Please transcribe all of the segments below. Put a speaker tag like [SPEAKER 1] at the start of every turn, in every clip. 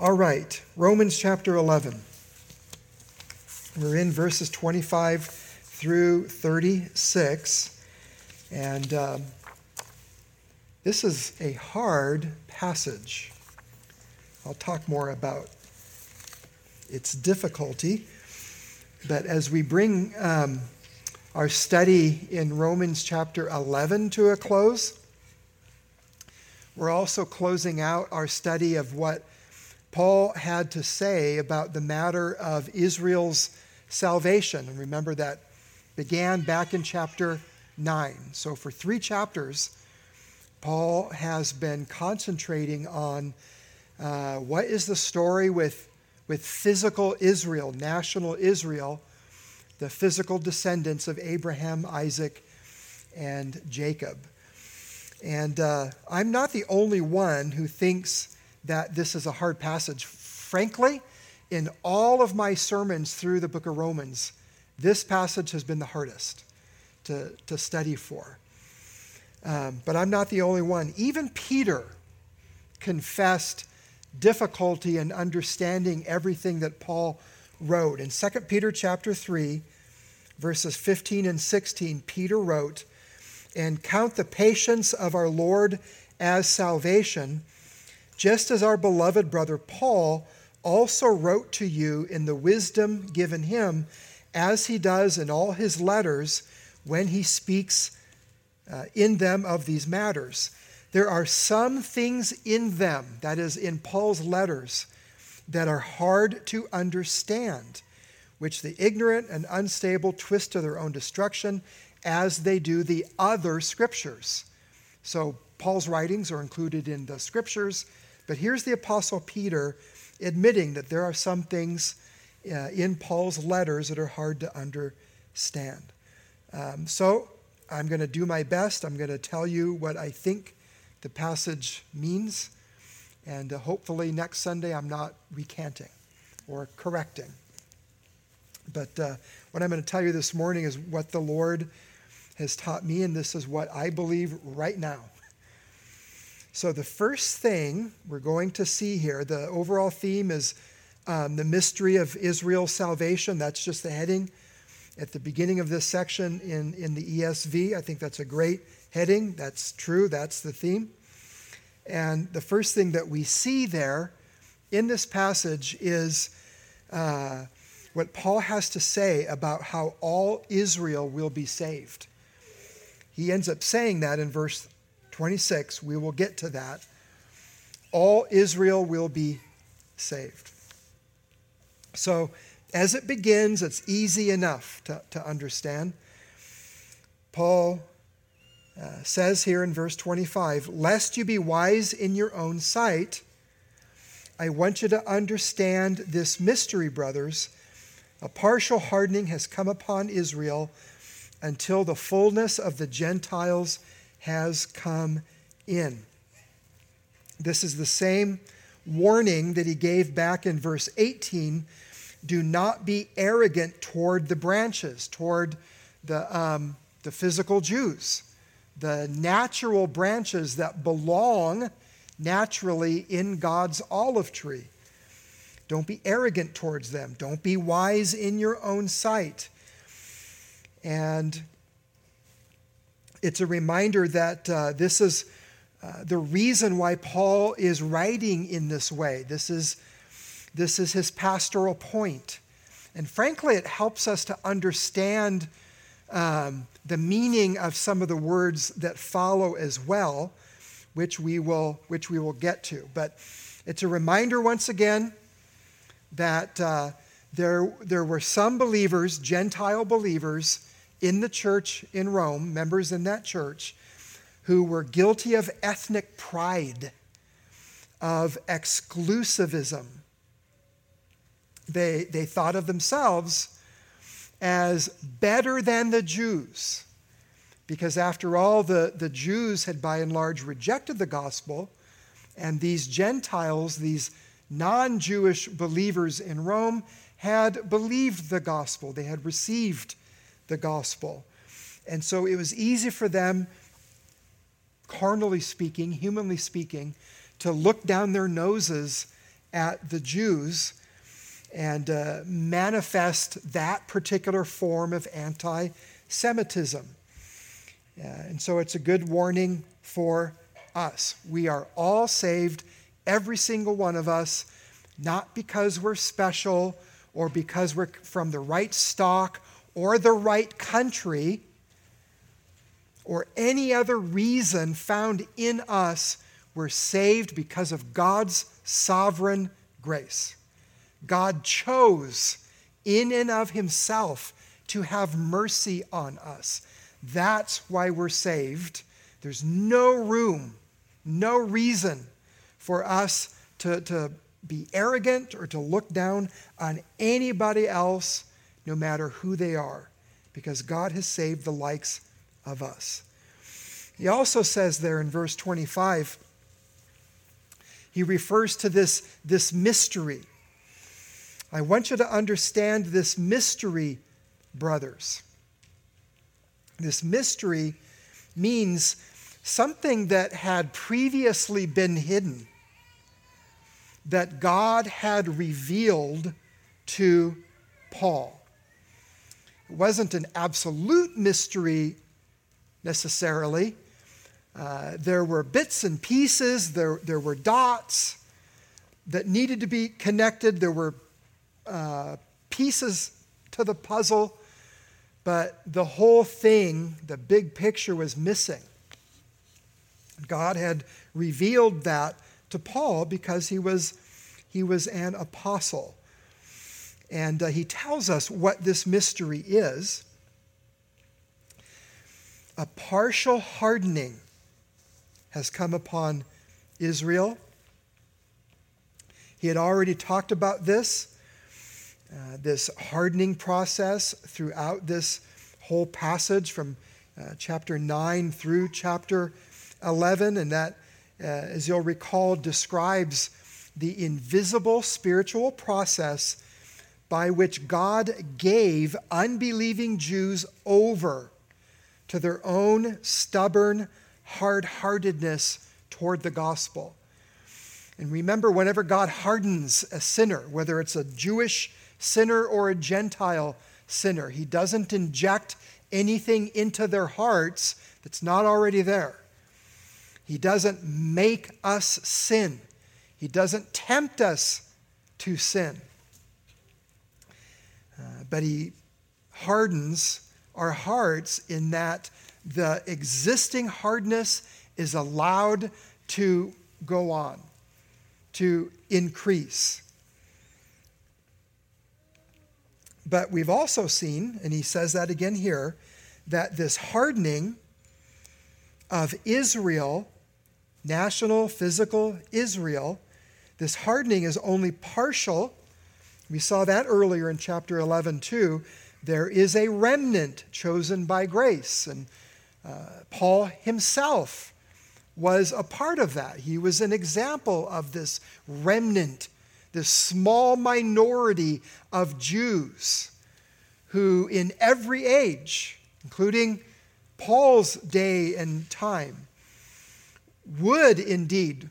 [SPEAKER 1] All right, Romans chapter 11. We're in verses 25 through 36. And um, this is a hard passage. I'll talk more about its difficulty. But as we bring um, our study in Romans chapter 11 to a close, we're also closing out our study of what Paul had to say about the matter of Israel's salvation. And remember that began back in chapter 9. So for three chapters, Paul has been concentrating on uh, what is the story with, with physical Israel, national Israel, the physical descendants of Abraham, Isaac, and Jacob. And uh, I'm not the only one who thinks that this is a hard passage. Frankly, in all of my sermons through the book of Romans, this passage has been the hardest to, to study for. Um, but I'm not the only one. Even Peter confessed difficulty in understanding everything that Paul wrote. In 2 Peter chapter 3, verses 15 and 16, Peter wrote, And count the patience of our Lord as salvation just as our beloved brother Paul also wrote to you in the wisdom given him, as he does in all his letters when he speaks uh, in them of these matters. There are some things in them, that is, in Paul's letters, that are hard to understand, which the ignorant and unstable twist to their own destruction, as they do the other scriptures. So, Paul's writings are included in the scriptures but here's the Apostle Peter admitting that there are some things uh, in Paul's letters that are hard to understand. Um, so I'm going to do my best. I'm going to tell you what I think the passage means. And uh, hopefully next Sunday I'm not recanting or correcting. But uh, what I'm going to tell you this morning is what the Lord has taught me, and this is what I believe right now. So, the first thing we're going to see here, the overall theme is um, the mystery of Israel's salvation. That's just the heading at the beginning of this section in, in the ESV. I think that's a great heading. That's true, that's the theme. And the first thing that we see there in this passage is uh, what Paul has to say about how all Israel will be saved. He ends up saying that in verse 26. We will get to that. All Israel will be saved. So, as it begins, it's easy enough to, to understand. Paul uh, says here in verse 25, Lest you be wise in your own sight, I want you to understand this mystery, brothers. A partial hardening has come upon Israel until the fullness of the Gentiles has come in. This is the same warning that he gave back in verse 18 do not be arrogant toward the branches, toward the, um, the physical Jews, the natural branches that belong naturally in God's olive tree. Don't be arrogant towards them. Don't be wise in your own sight. And it's a reminder that uh, this is uh, the reason why Paul is writing in this way. This is, this is his pastoral point. And frankly, it helps us to understand um, the meaning of some of the words that follow as well, which we will, which we will get to. But it's a reminder once again that uh, there, there were some believers, Gentile believers, in the church in Rome, members in that church, who were guilty of ethnic pride, of exclusivism. They, they thought of themselves as better than the Jews, because after all, the, the Jews had by and large rejected the gospel, and these Gentiles, these non Jewish believers in Rome, had believed the gospel. They had received the gospel. And so it was easy for them, carnally speaking, humanly speaking, to look down their noses at the Jews and uh, manifest that particular form of anti Semitism. Uh, and so it's a good warning for us. We are all saved, every single one of us, not because we're special or because we're from the right stock or the right country or any other reason found in us. We're saved because of God's sovereign grace. God chose in and of himself to have mercy on us. That's why we're saved. There's no room, no reason for us to, to be arrogant or to look down on anybody else, no matter who they are, because God has saved the likes of us. He also says there in verse 25, he refers to this, this mystery. I want you to understand this mystery, brothers. This mystery means something that had previously been hidden, that God had revealed to Paul. It wasn't an absolute mystery necessarily. Uh, there were bits and pieces, there, there were dots that needed to be connected, there were uh, pieces to the puzzle, but the whole thing, the big picture, was missing. God had revealed that to Paul because he was, he was an apostle. And uh, he tells us what this mystery is a partial hardening has come upon Israel. He had already talked about this, uh, this hardening process throughout this whole passage from uh, chapter 9 through chapter 11, and that, uh, as you'll recall, describes the invisible spiritual process by which God gave unbelieving Jews over to their own stubborn hard heartedness toward the gospel. And remember, whenever God hardens a sinner, whether it's a Jewish sinner or a Gentile sinner, He doesn't inject anything into their hearts that's not already there. He doesn't make us sin. He doesn't tempt us to sin. But He hardens our hearts in that the existing hardness is allowed to go on, to increase. But we've also seen, and he says that again here, that this hardening of Israel national, physical Israel. This hardening is only partial. We saw that earlier in chapter 11, too. There is a remnant chosen by grace. And uh, Paul himself was a part of that. He was an example of this remnant, this small minority of Jews who, in every age, including Paul's day and time, would indeed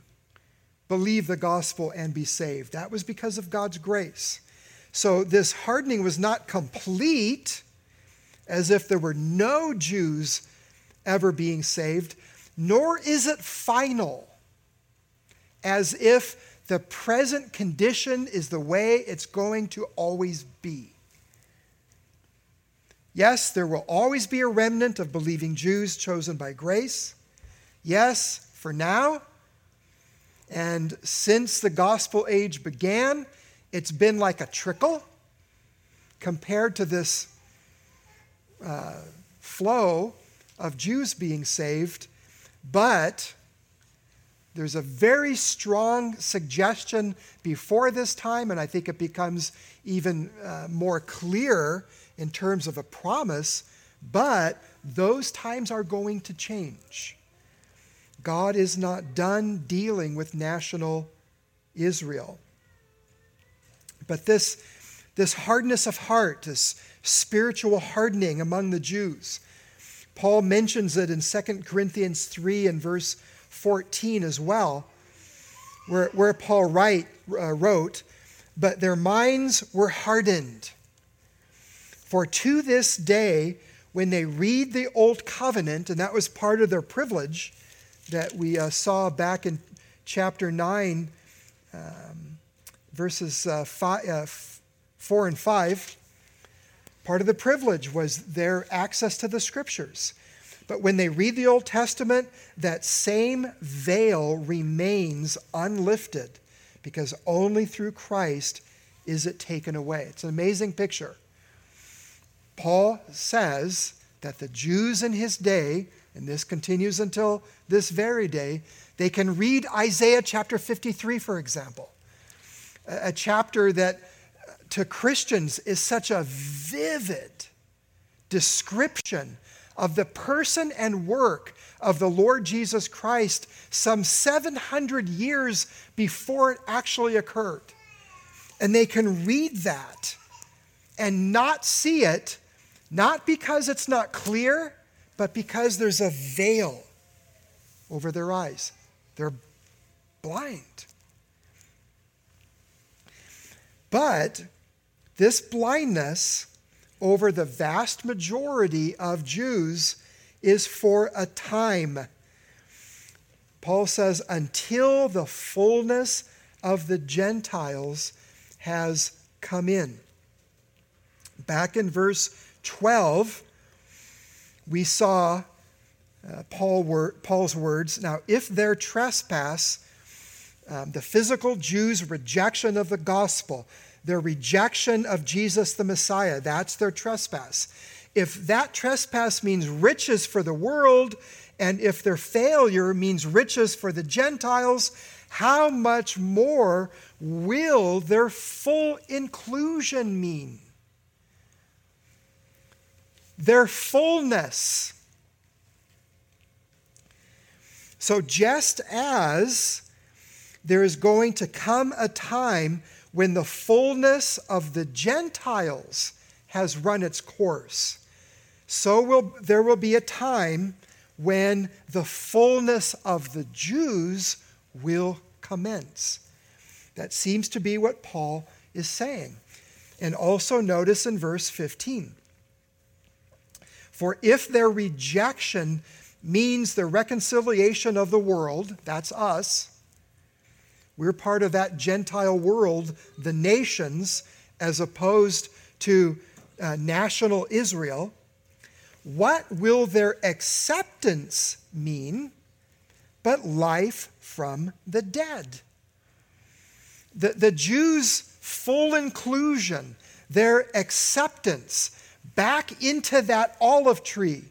[SPEAKER 1] believe the gospel and be saved. That was because of God's grace. So this hardening was not complete, as if there were no Jews ever being saved, nor is it final, as if the present condition is the way it's going to always be. Yes, there will always be a remnant of believing Jews chosen by grace. Yes, for now. And since the gospel age began, it's been like a trickle compared to this uh, flow of Jews being saved. But there's a very strong suggestion before this time, and I think it becomes even uh, more clear in terms of a promise. But those times are going to change. God is not done dealing with national Israel. But this, this hardness of heart, this spiritual hardening among the Jews, Paul mentions it in 2 Corinthians 3 and verse 14 as well. where, where Paul write, uh, wrote, But their minds were hardened. For to this day, when they read the Old Covenant, and that was part of their privilege that we uh, saw back in chapter 9, um, verses uh, five, uh, 4 and 5, part of the privilege was their access to the scriptures. But when they read the Old Testament, that same veil remains unlifted because only through Christ is it taken away. It's an amazing picture. Paul says that the Jews in his day, and this continues until this very day, they can read Isaiah chapter 53, for example, a chapter that uh, to Christians is such a vivid description of the person and work of the Lord Jesus Christ some 700 years before it actually occurred. And they can read that and not see it, not because it's not clear, but because there's a veil over their eyes. They're blind. But this blindness over the vast majority of Jews is for a time. Paul says, until the fullness of the Gentiles has come in. Back in verse 12, we saw uh, Paul wor- Paul's words. Now, if their trespass, um, the physical Jews' rejection of the gospel, their rejection of Jesus the Messiah. That's their trespass. If that trespass means riches for the world, and if their failure means riches for the Gentiles, how much more will their full inclusion mean? Their fullness. So, just as there is going to come a time when the fullness of the Gentiles has run its course, so will there will be a time when the fullness of the Jews will commence. That seems to be what Paul is saying. And also notice in verse 15 For if their rejection means the reconciliation of the world, that's us, we're part of that Gentile world, the nations, as opposed to uh, national Israel. What will their acceptance mean but life from the dead? The, the Jews' full inclusion, their acceptance back into that olive tree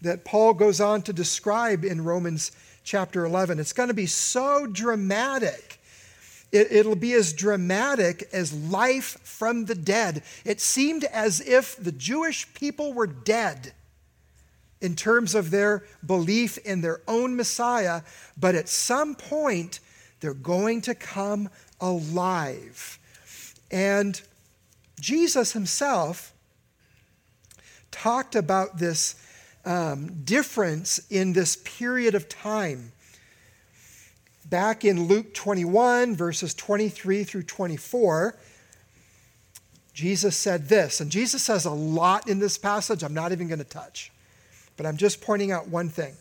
[SPEAKER 1] that Paul goes on to describe in Romans chapter 11. It's going to be so dramatic. It, will be as dramatic as life from the dead. It seemed as if the Jewish people were dead in terms of their belief in their own Messiah, but at some point, they're going to come alive. And Jesus himself talked about this um, difference in this period of time. Back in Luke 21, verses 23 through 24, Jesus said this, and Jesus says a lot in this passage I'm not even going to touch, but I'm just pointing out one thing.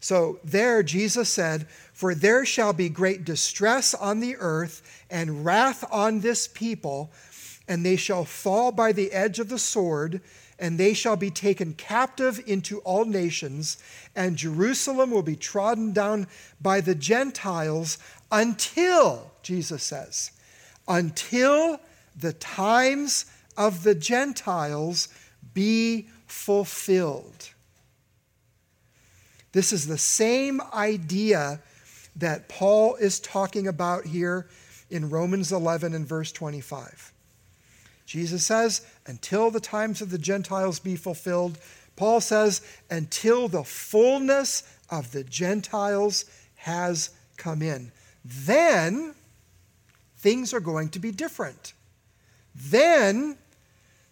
[SPEAKER 1] So there, Jesus said, For there shall be great distress on the earth and wrath on this people, and they shall fall by the edge of the sword and they shall be taken captive into all nations, and Jerusalem will be trodden down by the Gentiles until, Jesus says, until the times of the Gentiles be fulfilled. This is the same idea that Paul is talking about here in Romans 11 and verse 25. Jesus says, until the times of the Gentiles be fulfilled. Paul says, until the fullness of the Gentiles has come in. Then things are going to be different. Then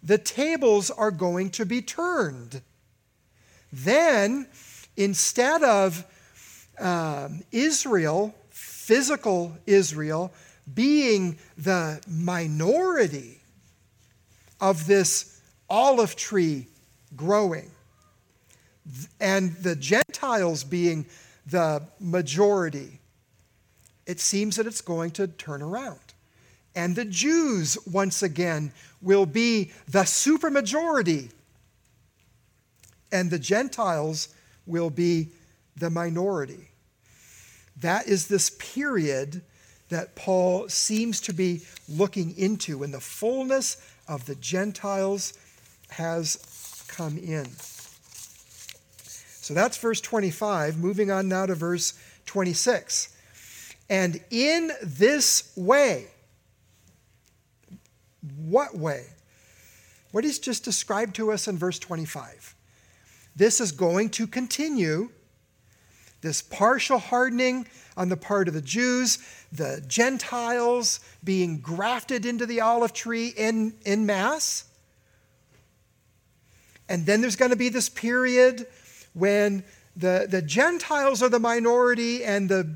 [SPEAKER 1] the tables are going to be turned. Then, instead of um, Israel physical Israel being the minority of this olive tree growing, and the Gentiles being the majority, it seems that it's going to turn around. And the Jews, once again, will be the supermajority, and the Gentiles will be the minority. That is this period that Paul seems to be looking into when the fullness of the Gentiles has come in. So that's verse 25. Moving on now to verse 26. And in this way, what way? What he's just described to us in verse 25. This is going to continue this partial hardening on the part of the Jews, the Gentiles being grafted into the olive tree in, in mass. And then there's going to be this period when the, the Gentiles are the minority and the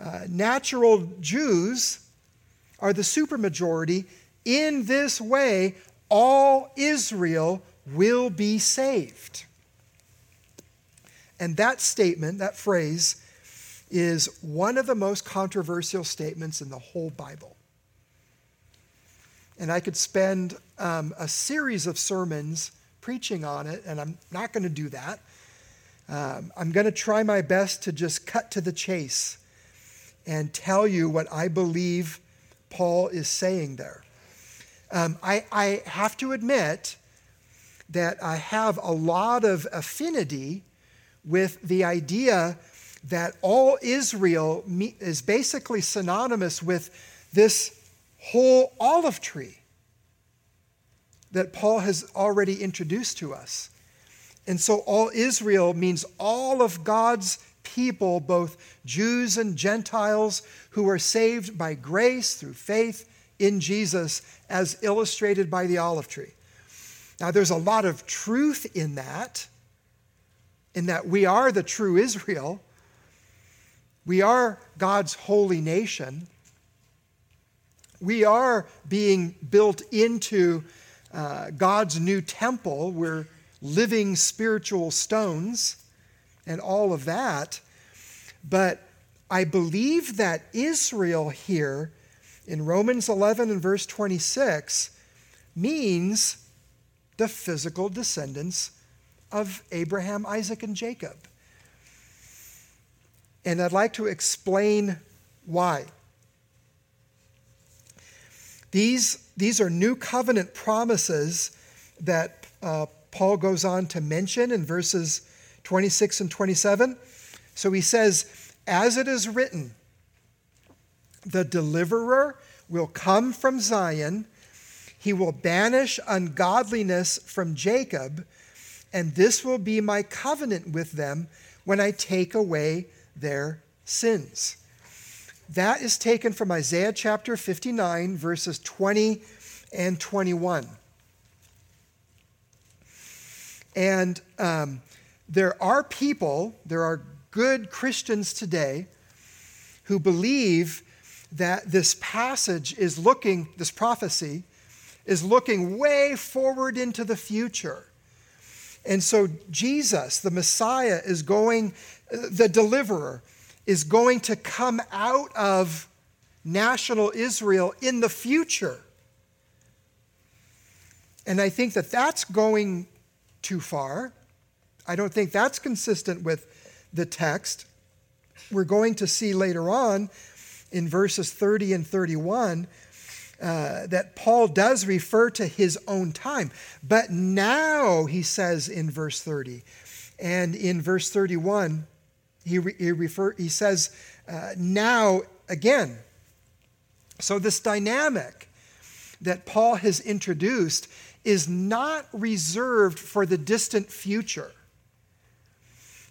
[SPEAKER 1] uh, natural Jews are the supermajority. In this way, all Israel will be saved. And that statement, that phrase, is one of the most controversial statements in the whole Bible. And I could spend um, a series of sermons preaching on it, and I'm not going to do that. Um, I'm going to try my best to just cut to the chase and tell you what I believe Paul is saying there. Um, I, I have to admit that I have a lot of affinity with the idea that all Israel is basically synonymous with this whole olive tree that Paul has already introduced to us. And so, all Israel means all of God's people, both Jews and Gentiles, who are saved by grace through faith in Jesus, as illustrated by the olive tree. Now, there's a lot of truth in that in that we are the true Israel. We are God's holy nation. We are being built into uh, God's new temple. We're living spiritual stones and all of that. But I believe that Israel here in Romans 11 and verse 26 means the physical descendants of Abraham, Isaac, and Jacob. And I'd like to explain why. These, these are new covenant promises that uh, Paul goes on to mention in verses 26 and 27. So he says, As it is written, the deliverer will come from Zion, he will banish ungodliness from Jacob and this will be my covenant with them when I take away their sins. That is taken from Isaiah chapter 59, verses 20 and 21. And um, there are people, there are good Christians today who believe that this passage is looking, this prophecy is looking way forward into the future and so Jesus, the Messiah, is going, the deliverer, is going to come out of national Israel in the future. And I think that that's going too far. I don't think that's consistent with the text. We're going to see later on in verses 30 and 31 uh, that Paul does refer to his own time. But now, he says in verse 30, and in verse 31, he, re, he, refer, he says, uh, now again. So, this dynamic that Paul has introduced is not reserved for the distant future.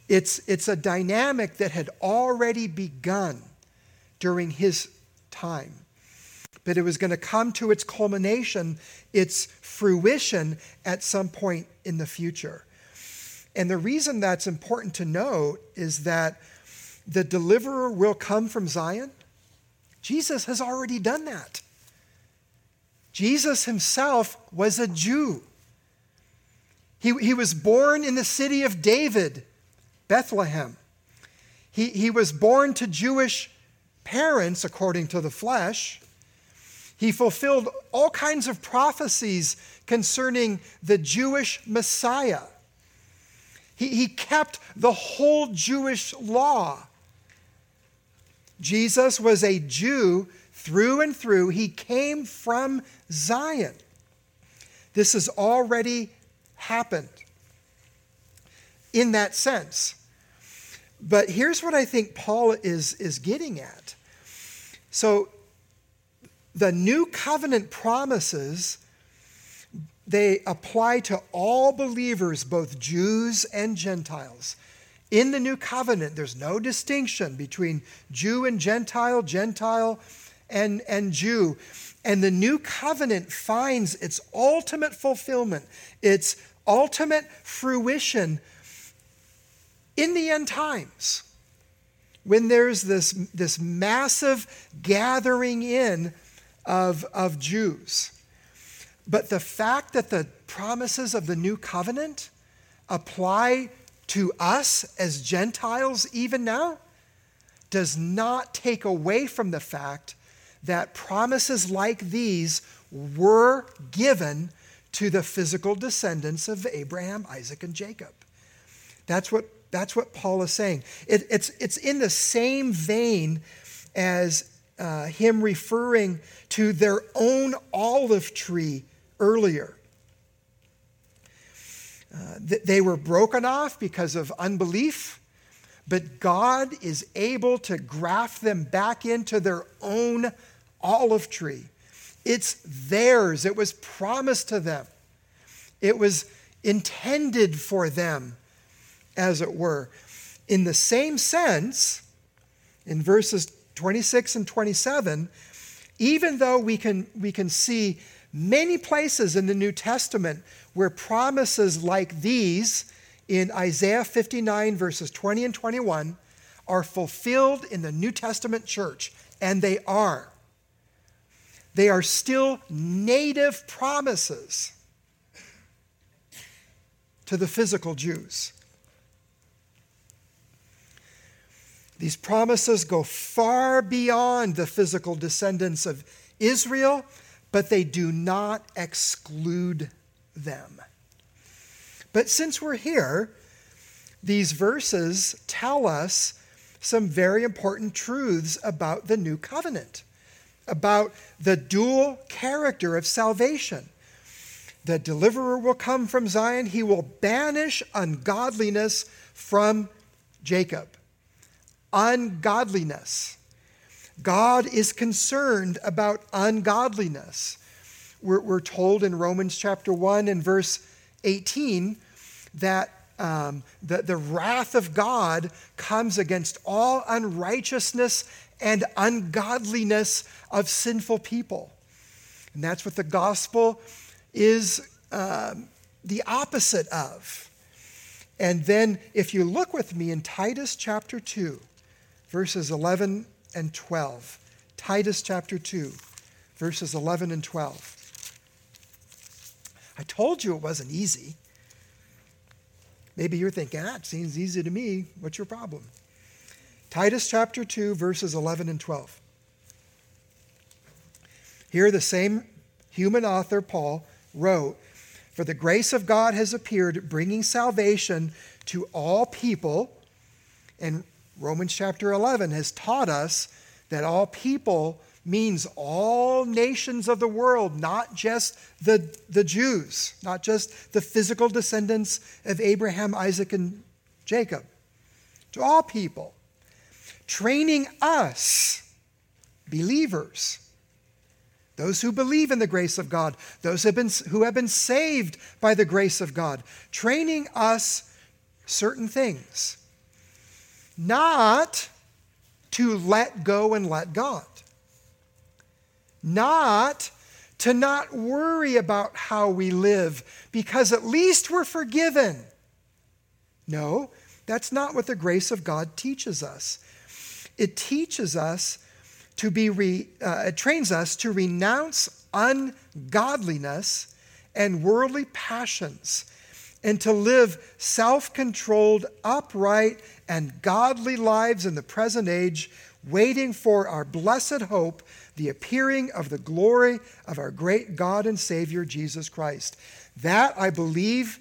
[SPEAKER 1] It's, it's a dynamic that had already begun during his time but it was going to come to its culmination, its fruition at some point in the future. And the reason that's important to note is that the deliverer will come from Zion. Jesus has already done that. Jesus himself was a Jew. He, he was born in the city of David, Bethlehem. He, he was born to Jewish parents according to the flesh. He fulfilled all kinds of prophecies concerning the Jewish Messiah. He, he kept the whole Jewish law. Jesus was a Jew through and through. He came from Zion. This has already happened in that sense. But here's what I think Paul is, is getting at. So, the new covenant promises they apply to all believers both jews and gentiles. In the new covenant there's no distinction between jew and gentile gentile and, and jew. And the new covenant finds its ultimate fulfillment its ultimate fruition in the end times when there's this, this massive gathering in of, of Jews. But the fact that the promises of the new covenant apply to us as Gentiles even now does not take away from the fact that promises like these were given to the physical descendants of Abraham, Isaac, and Jacob. That's what, that's what Paul is saying. It, it's, it's in the same vein as uh, him referring to their own olive tree earlier. Uh, they were broken off because of unbelief, but God is able to graft them back into their own olive tree. It's theirs, it was promised to them, it was intended for them, as it were. In the same sense, in verses 26 and 27, even though we can, we can see many places in the New Testament where promises like these in Isaiah 59, verses 20 and 21, are fulfilled in the New Testament church, and they are. They are still native promises to the physical Jews. These promises go far beyond the physical descendants of Israel, but they do not exclude them. But since we're here, these verses tell us some very important truths about the new covenant, about the dual character of salvation. The deliverer will come from Zion, he will banish ungodliness from Jacob ungodliness. God is concerned about ungodliness. We're, we're, told in Romans chapter 1 and verse 18 that um, the, the wrath of God comes against all unrighteousness and ungodliness of sinful people. And that's what the gospel is um, the opposite of. And then, if you look with me in Titus chapter 2, verses 11 and 12. Titus chapter 2, verses 11 and 12. I told you it wasn't easy. Maybe you're thinking, ah, it seems easy to me. What's your problem? Titus chapter 2, verses 11 and 12. Here, the same human author, Paul, wrote, For the grace of God has appeared, bringing salvation to all people and Romans chapter 11 has taught us that all people means all nations of the world, not just the, the Jews, not just the physical descendants of Abraham, Isaac, and Jacob. To all people. Training us, believers, those who believe in the grace of God, those who have been, who have been saved by the grace of God, training us certain things not to let go and let God, not to not worry about how we live because at least we're forgiven. No, that's not what the grace of God teaches us. It teaches us to be re, uh, it trains us to renounce ungodliness and worldly passions and to live self-controlled, upright, and godly lives in the present age, waiting for our blessed hope, the appearing of the glory of our great God and Savior Jesus Christ. That, I believe,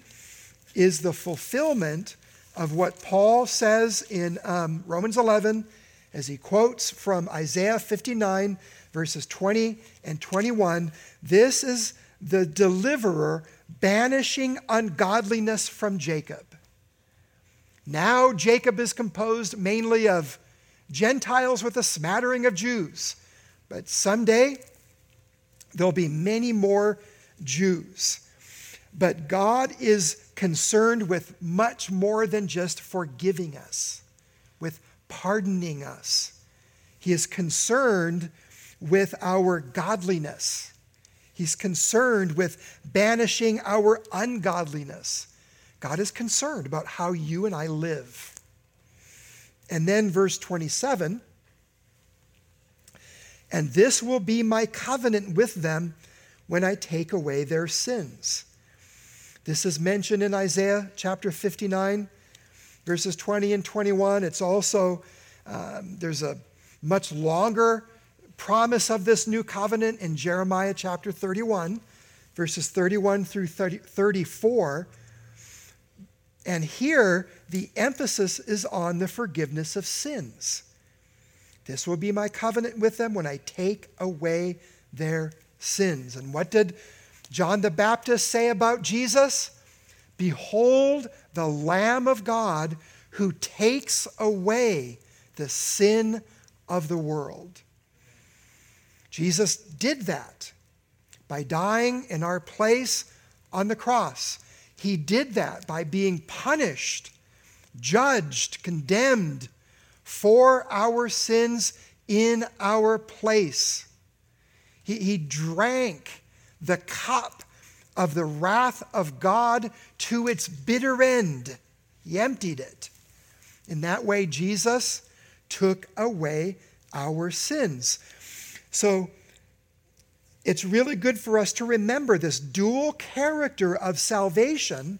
[SPEAKER 1] is the fulfillment of what Paul says in um, Romans 11 as he quotes from Isaiah 59, verses 20 and 21. This is the deliverer banishing ungodliness from Jacob. Now, Jacob is composed mainly of Gentiles with a smattering of Jews, but someday there'll be many more Jews. But God is concerned with much more than just forgiving us, with pardoning us. He is concerned with our godliness. He's concerned with banishing our ungodliness. God is concerned about how you and I live. And then, verse 27 and this will be my covenant with them when I take away their sins. This is mentioned in Isaiah chapter 59, verses 20 and 21. It's also, um, there's a much longer promise of this new covenant in Jeremiah chapter 31, verses 31 through 30, 34. And here, the emphasis is on the forgiveness of sins. This will be my covenant with them when I take away their sins. And what did John the Baptist say about Jesus? Behold the Lamb of God who takes away the sin of the world. Jesus did that by dying in our place on the cross. He did that by being punished, judged, condemned for our sins in our place. He, he drank the cup of the wrath of God to its bitter end. He emptied it. In that way, Jesus took away our sins. So it's really good for us to remember this dual character of salvation.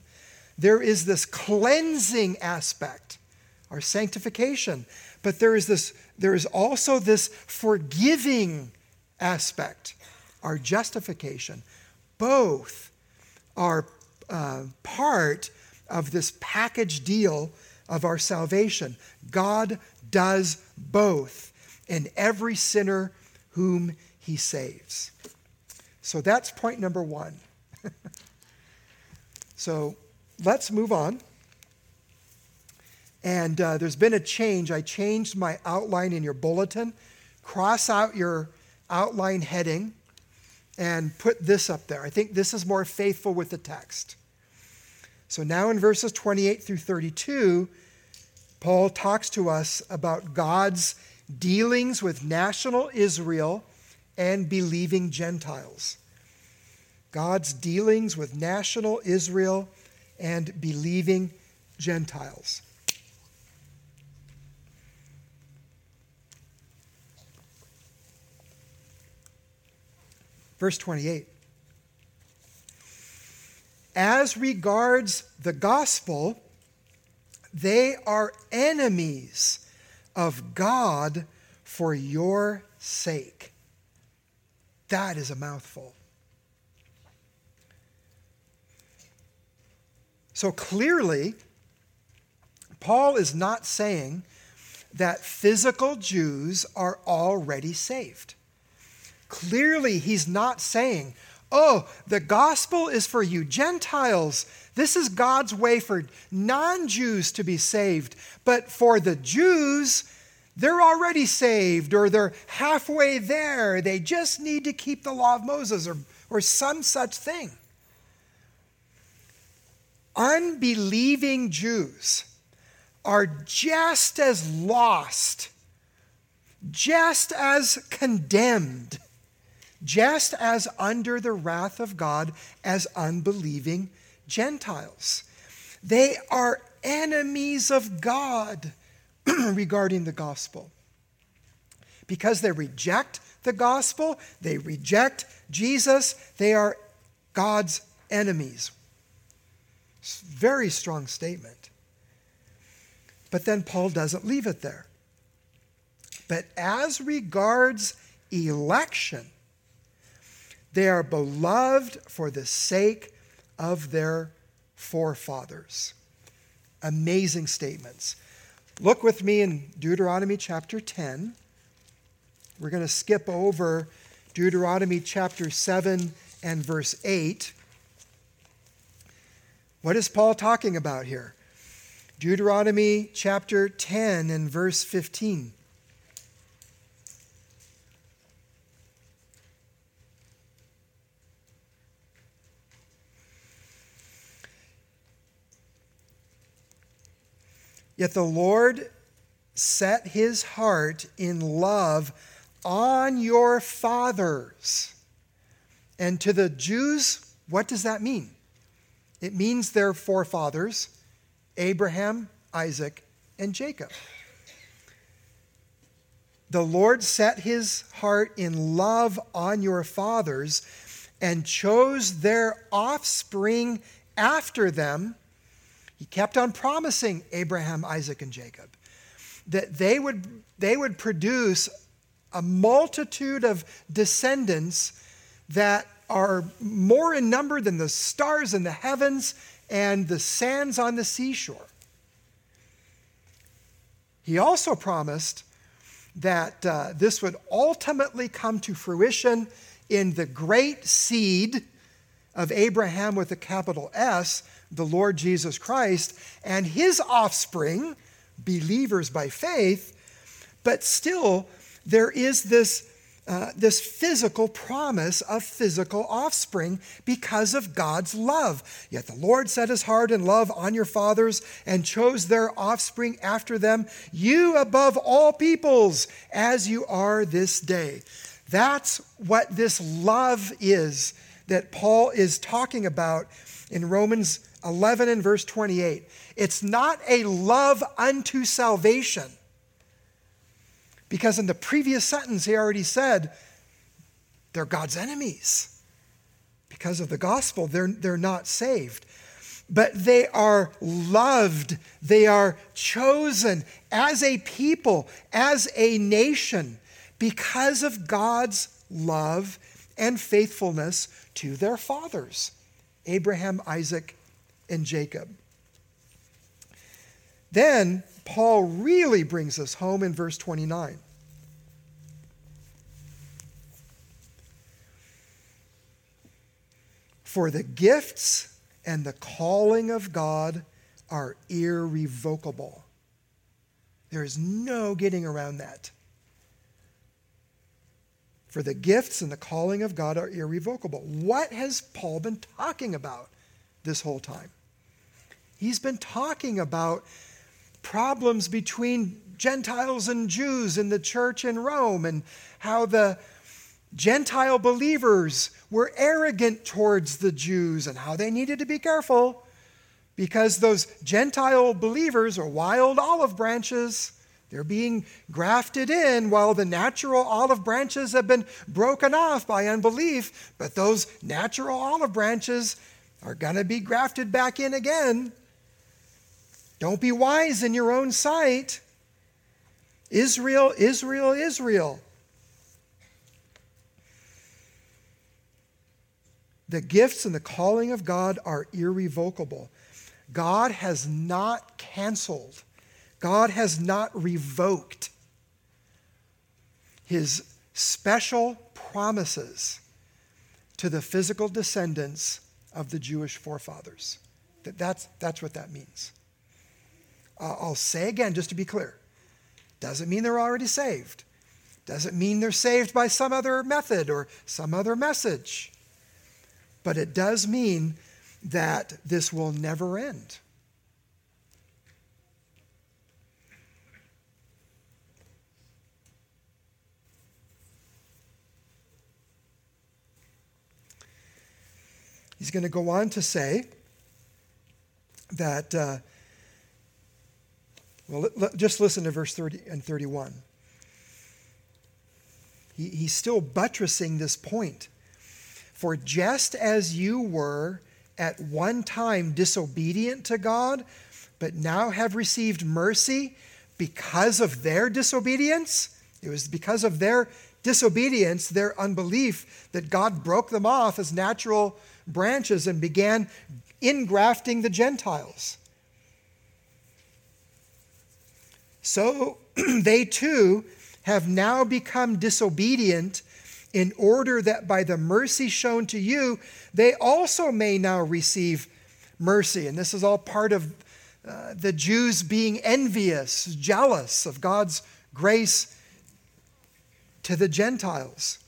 [SPEAKER 1] There is this cleansing aspect, our sanctification, but there is this there is also this forgiving aspect our justification. Both are uh, part of this package deal of our salvation. God does both in every sinner whom he saves. So that's point number one. so let's move on. And uh, there's been a change. I changed my outline in your bulletin. Cross out your outline heading and put this up there. I think this is more faithful with the text. So now in verses 28 through 32, Paul talks to us about God's dealings with national Israel and believing Gentiles. God's dealings with national Israel and believing Gentiles. Verse 28. As regards the gospel, they are enemies of God for your sake. That is a mouthful. So clearly, Paul is not saying that physical Jews are already saved. Clearly, he's not saying, oh, the gospel is for you Gentiles. This is God's way for non Jews to be saved. But for the Jews, they're already saved or they're halfway there. They just need to keep the law of Moses or, or some such thing. Unbelieving Jews are just as lost, just as condemned just as under the wrath of God as unbelieving Gentiles. They are enemies of God regarding the gospel because they reject the gospel, they reject Jesus, they are God's enemies. Very strong statement. But then Paul doesn't leave it there. But as regards election, they are beloved for the sake of their forefathers. Amazing statements. Look with me in Deuteronomy chapter 10. We're going to skip over Deuteronomy chapter 7 and verse 8. What is Paul talking about here? Deuteronomy chapter 10 and verse 15. Yet the Lord set his heart in love on your fathers. And to the Jews, what does that mean? It means their forefathers Abraham, Isaac, and Jacob. The Lord set his heart in love on your fathers and chose their offspring after them he kept on promising Abraham, Isaac, and Jacob that they would, they would produce a multitude of descendants that are more in number than the stars in the heavens and the sands on the seashore. He also promised that uh, this would ultimately come to fruition in the great seed of Abraham with a capital S, the Lord Jesus Christ, and his offspring, believers by faith, but still there is this, uh, this physical promise of physical offspring because of God's love. Yet the Lord set his heart and love on your fathers and chose their offspring after them, you above all peoples, as you are this day. That's what this love is that Paul is talking about in Romans 11 and verse 28. It's not a love unto salvation. Because in the previous sentence, he already said they're God's enemies. Because of the gospel, they're, they're not saved. But they are loved, they are chosen as a people, as a nation, because of God's love and faithfulness to their fathers Abraham, Isaac, and Jacob. Then Paul really brings us home in verse 29. For the gifts and the calling of God are irrevocable. There is no getting around that. For the gifts and the calling of God are irrevocable. What has Paul been talking about this whole time? He's been talking about problems between Gentiles and Jews in the church in Rome and how the Gentile believers were arrogant towards the Jews and how they needed to be careful because those Gentile believers are wild olive branches. They're being grafted in while the natural olive branches have been broken off by unbelief, but those natural olive branches are going to be grafted back in again. Don't be wise in your own sight. Israel, Israel, Israel. The gifts and the calling of God are irrevocable. God has not canceled, God has not revoked his special promises to the physical descendants of the Jewish forefathers. That's, that's what that means. I'll say again, just to be clear, doesn't mean they're already saved. Doesn't mean they're saved by some other method or some other message. But it does mean that this will never end. He's going to go on to say that uh, well, let, let, just listen to verse 30 and 31. he, he's still buttressing this point. For just as you were at one time disobedient to God, but now have received mercy because of their disobedience, it was because of their disobedience, their unbelief, that God broke them off as natural branches and began ingrafting the Gentiles. So they too have now become disobedient in order that by the mercy shown to you, they also may now receive mercy. And this is all part of uh, the Jews being envious, jealous of God's grace to the Gentiles.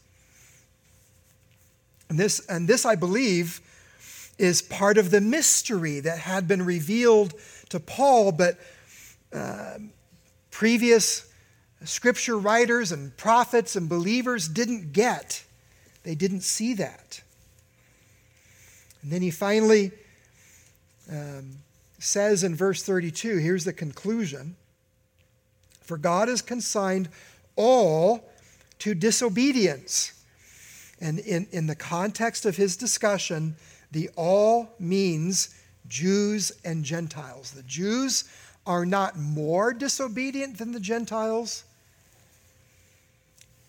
[SPEAKER 1] And this, and this, I believe, is part of the mystery that had been revealed to Paul, but uh, previous scripture writers and prophets and believers didn't get. They didn't see that. And then he finally um, says in verse 32 here's the conclusion For God has consigned all to disobedience. And in, in the context of his discussion, the all means Jews and Gentiles. The Jews are not more disobedient than the Gentiles.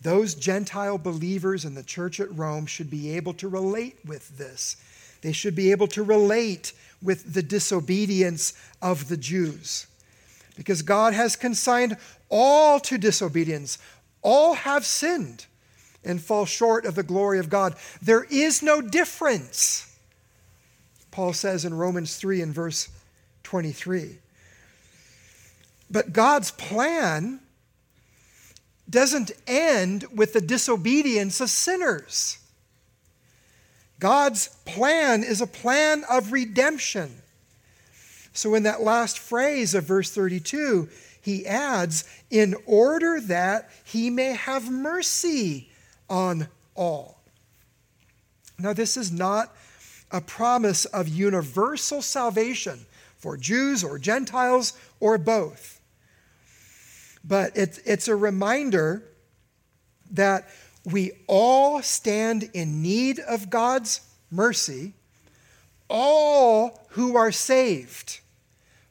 [SPEAKER 1] Those Gentile believers in the church at Rome should be able to relate with this. They should be able to relate with the disobedience of the Jews. Because God has consigned all to disobedience. All have sinned and fall short of the glory of God. There is no difference. Paul says in Romans 3 and verse 23. But God's plan doesn't end with the disobedience of sinners. God's plan is a plan of redemption. So, in that last phrase of verse 32, he adds, in order that he may have mercy on all. Now, this is not a promise of universal salvation for Jews or Gentiles or both. But it's, it's a reminder that we all stand in need of God's mercy. All who are saved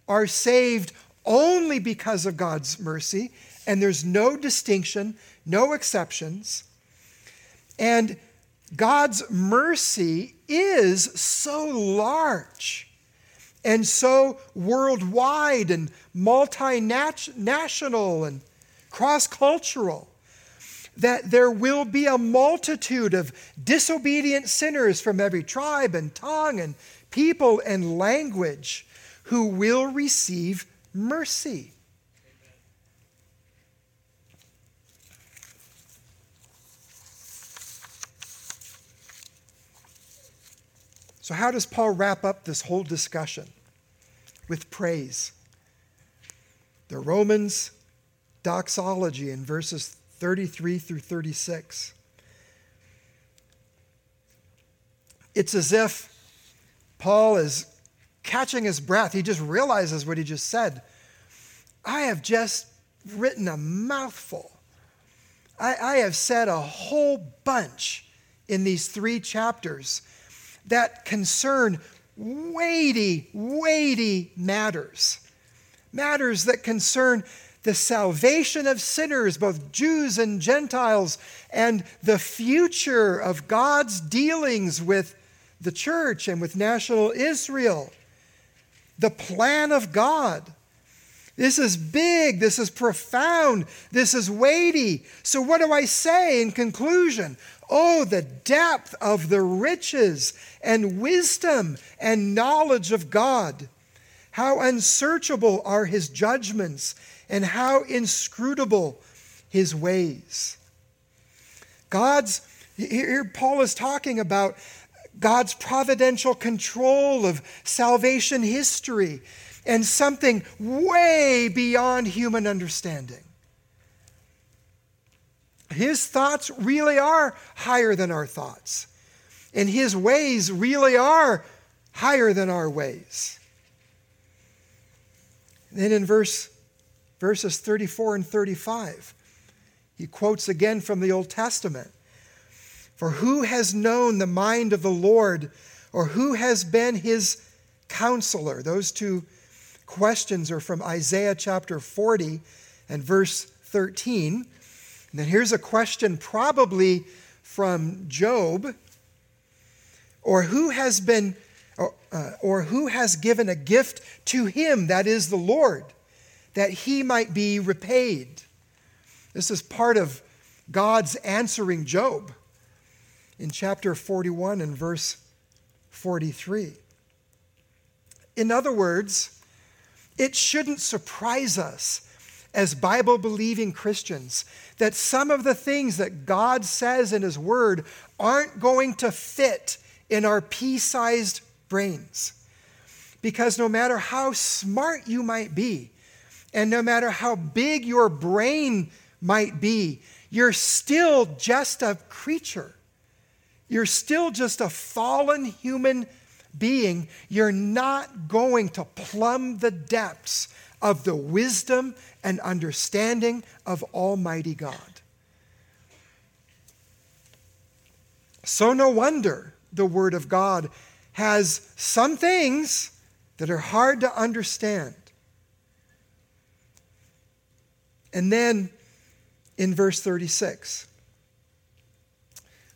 [SPEAKER 1] are saved only because of God's mercy, and there's no distinction, no exceptions. And God's mercy is so large and so worldwide and multinational and cross cultural that there will be a multitude of disobedient sinners from every tribe and tongue and people and language who will receive mercy. So, how does Paul wrap up this whole discussion? With praise. The Romans doxology in verses 33 through 36. It's as if Paul is catching his breath. He just realizes what he just said. I have just written a mouthful. I, I have said a whole bunch in these three chapters that concern weighty, weighty matters. Matters that concern the salvation of sinners, both Jews and Gentiles, and the future of God's dealings with the church and with national Israel. The plan of God. This is big. This is profound. This is weighty. So, what do I say in conclusion? Oh, the depth of the riches and wisdom and knowledge of God. How unsearchable are his judgments and how inscrutable his ways. God's, here Paul is talking about God's providential control of salvation history and something way beyond human understanding. His thoughts really are higher than our thoughts, and His ways really are higher than our ways. Then in verse, verses 34 and 35, He quotes again from the Old Testament For who has known the mind of the Lord, or who has been his counselor? Those two questions are from Isaiah chapter 40 and verse 13. And then here's a question, probably from Job. Or who has been or, uh, or who has given a gift to him that is the lord that he might be repaid? This is part of god's answering Job in chapter 41 and verse 43 in other words it shouldn't surprise us as Bible believing Christians that some of the things that God says in His Word aren't going to fit in our pea sized brains. Because no matter how smart you might be, and no matter how big your brain might be, you're still just a creature. You're still just a fallen human being. You're not going to plumb the depths of the wisdom and understanding of Almighty God. So, no wonder the Word of God has some things that are hard to understand. And then in verse 36,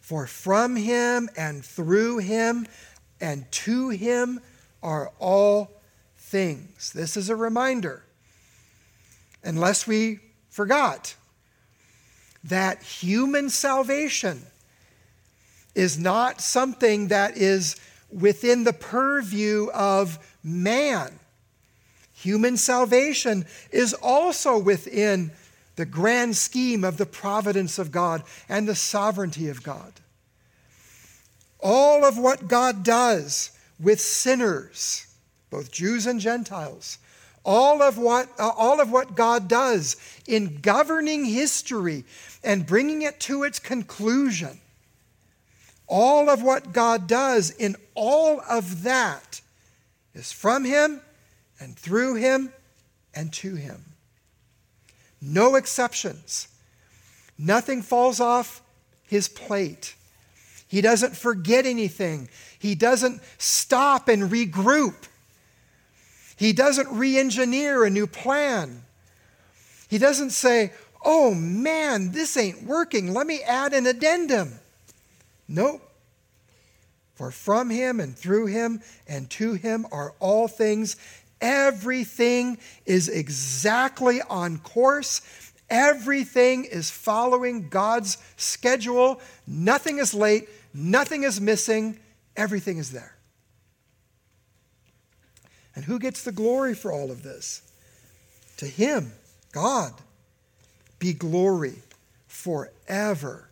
[SPEAKER 1] for from him and through him and to him are all things. This is a reminder, unless we forgot, that human salvation is not something that is within the purview of man. Human salvation is also within the grand scheme of the providence of God and the sovereignty of God. All of what God does with sinners, both Jews and Gentiles, all of what, uh, all of what God does in governing history and bringing it to its conclusion all of what God does in all of that is from Him and through Him and to Him. No exceptions. Nothing falls off His plate. He doesn't forget anything. He doesn't stop and regroup. He doesn't re engineer a new plan. He doesn't say, oh man, this ain't working. Let me add an addendum. Nope. For from him and through him and to him are all things. Everything is exactly on course. Everything is following God's schedule. Nothing is late. Nothing is missing. Everything is there. And who gets the glory for all of this? To Him, God, be glory forever.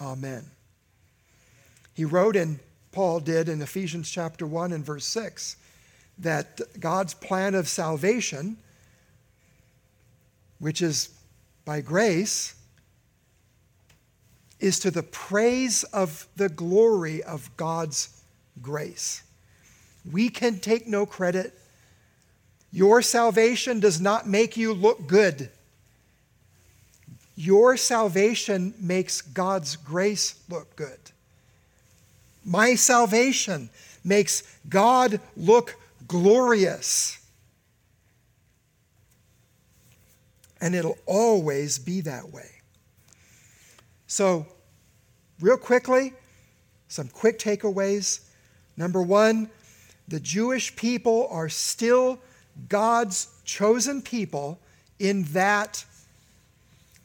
[SPEAKER 1] Amen. He wrote in, Paul did in Ephesians chapter 1 and verse 6, that God's plan of salvation, which is by grace, is to the praise of the glory of God's grace. We can take no credit. Your salvation does not make you look good. Your salvation makes God's grace look good. My salvation makes God look glorious. And it'll always be that way. So, real quickly, some quick takeaways. Number one, the Jewish people are still God's chosen people in that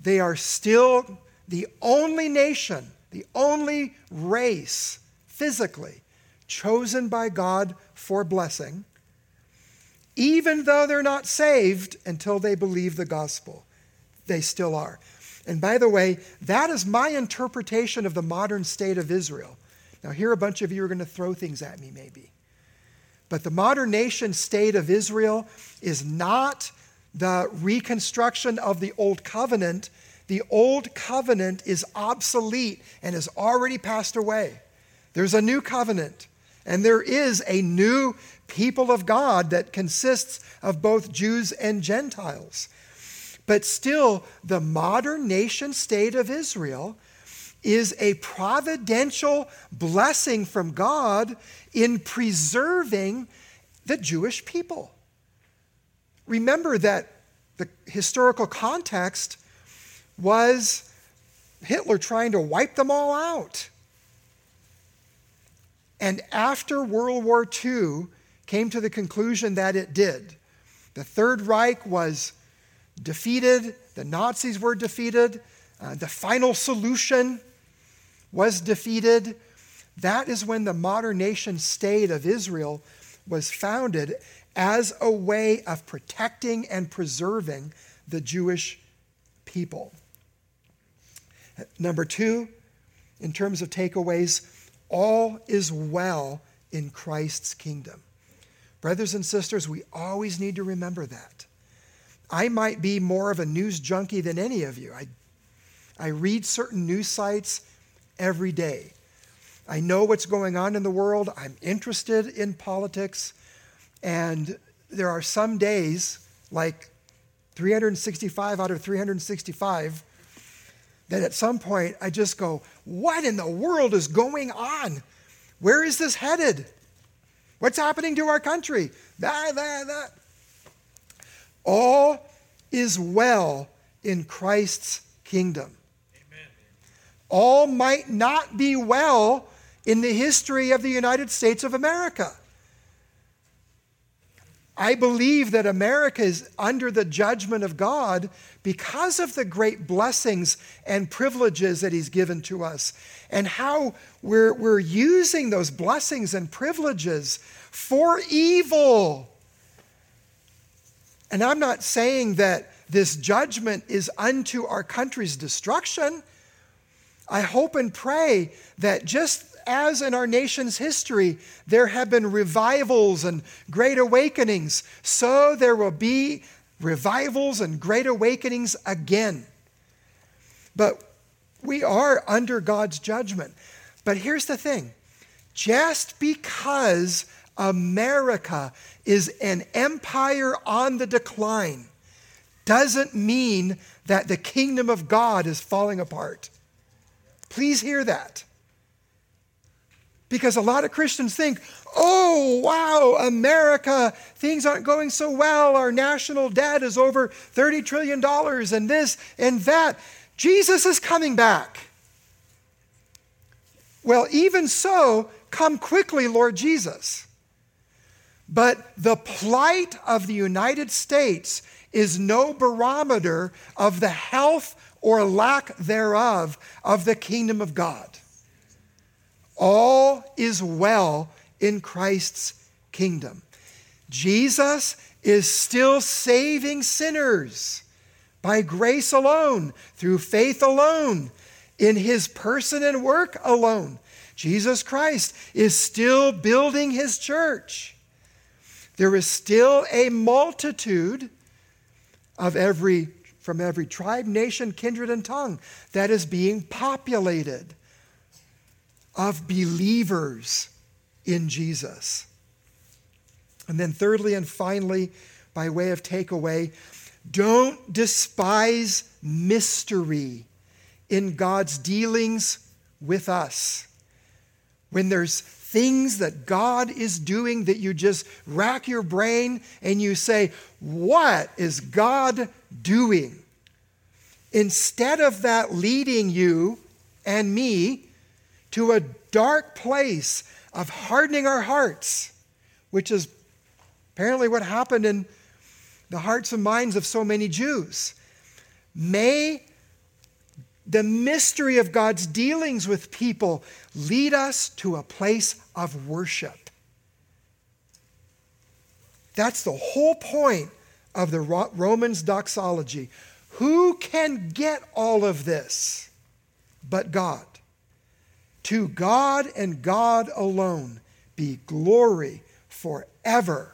[SPEAKER 1] they are still the only nation, the only race physically chosen by God for blessing, even though they're not saved until they believe the gospel. They still are. And by the way, that is my interpretation of the modern state of Israel. Now, here a bunch of you are going to throw things at me, maybe. But the modern nation state of Israel is not the reconstruction of the Old Covenant. The Old Covenant is obsolete and has already passed away. There's a new covenant, and there is a new people of God that consists of both Jews and Gentiles. But still, the modern nation state of Israel is a providential blessing from God in preserving the Jewish people. Remember that the historical context was Hitler trying to wipe them all out. And after World War II came to the conclusion that it did, the Third Reich was defeated, the Nazis were defeated, uh, the final solution was defeated. That is when the modern nation state of Israel was founded as a way of protecting and preserving the Jewish people. Number two, in terms of takeaways, all is well in Christ's kingdom. Brothers and sisters, we always need to remember that. I might be more of a news junkie than any of you. I, I read certain news sites every day. I know what's going on in the world. I'm interested in politics. And there are some days, like 365 out of 365, that at some point I just go, What in the world is going on? Where is this headed? What's happening to our country? That, that, that. All is well in Christ's kingdom. Amen. All might not be well in the history of the United States of America. I believe that America is under the judgment of God because of the great blessings and privileges that He's given to us, and how we're, we're using those blessings and privileges for evil. And I'm not saying that this judgment is unto our country's destruction. I hope and pray that just as in our nation's history there have been revivals and great awakenings, so there will be revivals and great awakenings again. But we are under God's judgment. But here's the thing just because America is an empire on the decline doesn't mean that the kingdom of God is falling apart. Please hear that. Because a lot of Christians think, oh, wow, America, things aren't going so well. Our national debt is over $30 trillion and this and that. Jesus is coming back. Well, even so, come quickly, Lord Jesus. But the plight of the United States is no barometer of the health or lack thereof of the kingdom of God. All is well in Christ's kingdom. Jesus is still saving sinners by grace alone, through faith alone, in his person and work alone. Jesus Christ is still building his church. There is still a multitude of every from every tribe, nation, kindred, and tongue that is being populated of believers in Jesus. And then, thirdly and finally, by way of takeaway, don't despise mystery in God's dealings with us. When there's things that God is doing that you just rack your brain and you say, What is God doing? Instead of that leading you and me to a dark place of hardening our hearts, which is apparently what happened in the hearts and minds of so many Jews. May the mystery of God's dealings with people lead us to a place of worship. That's the whole point of the Romans doxology. Who can get all of this but God? To God and God alone be glory forever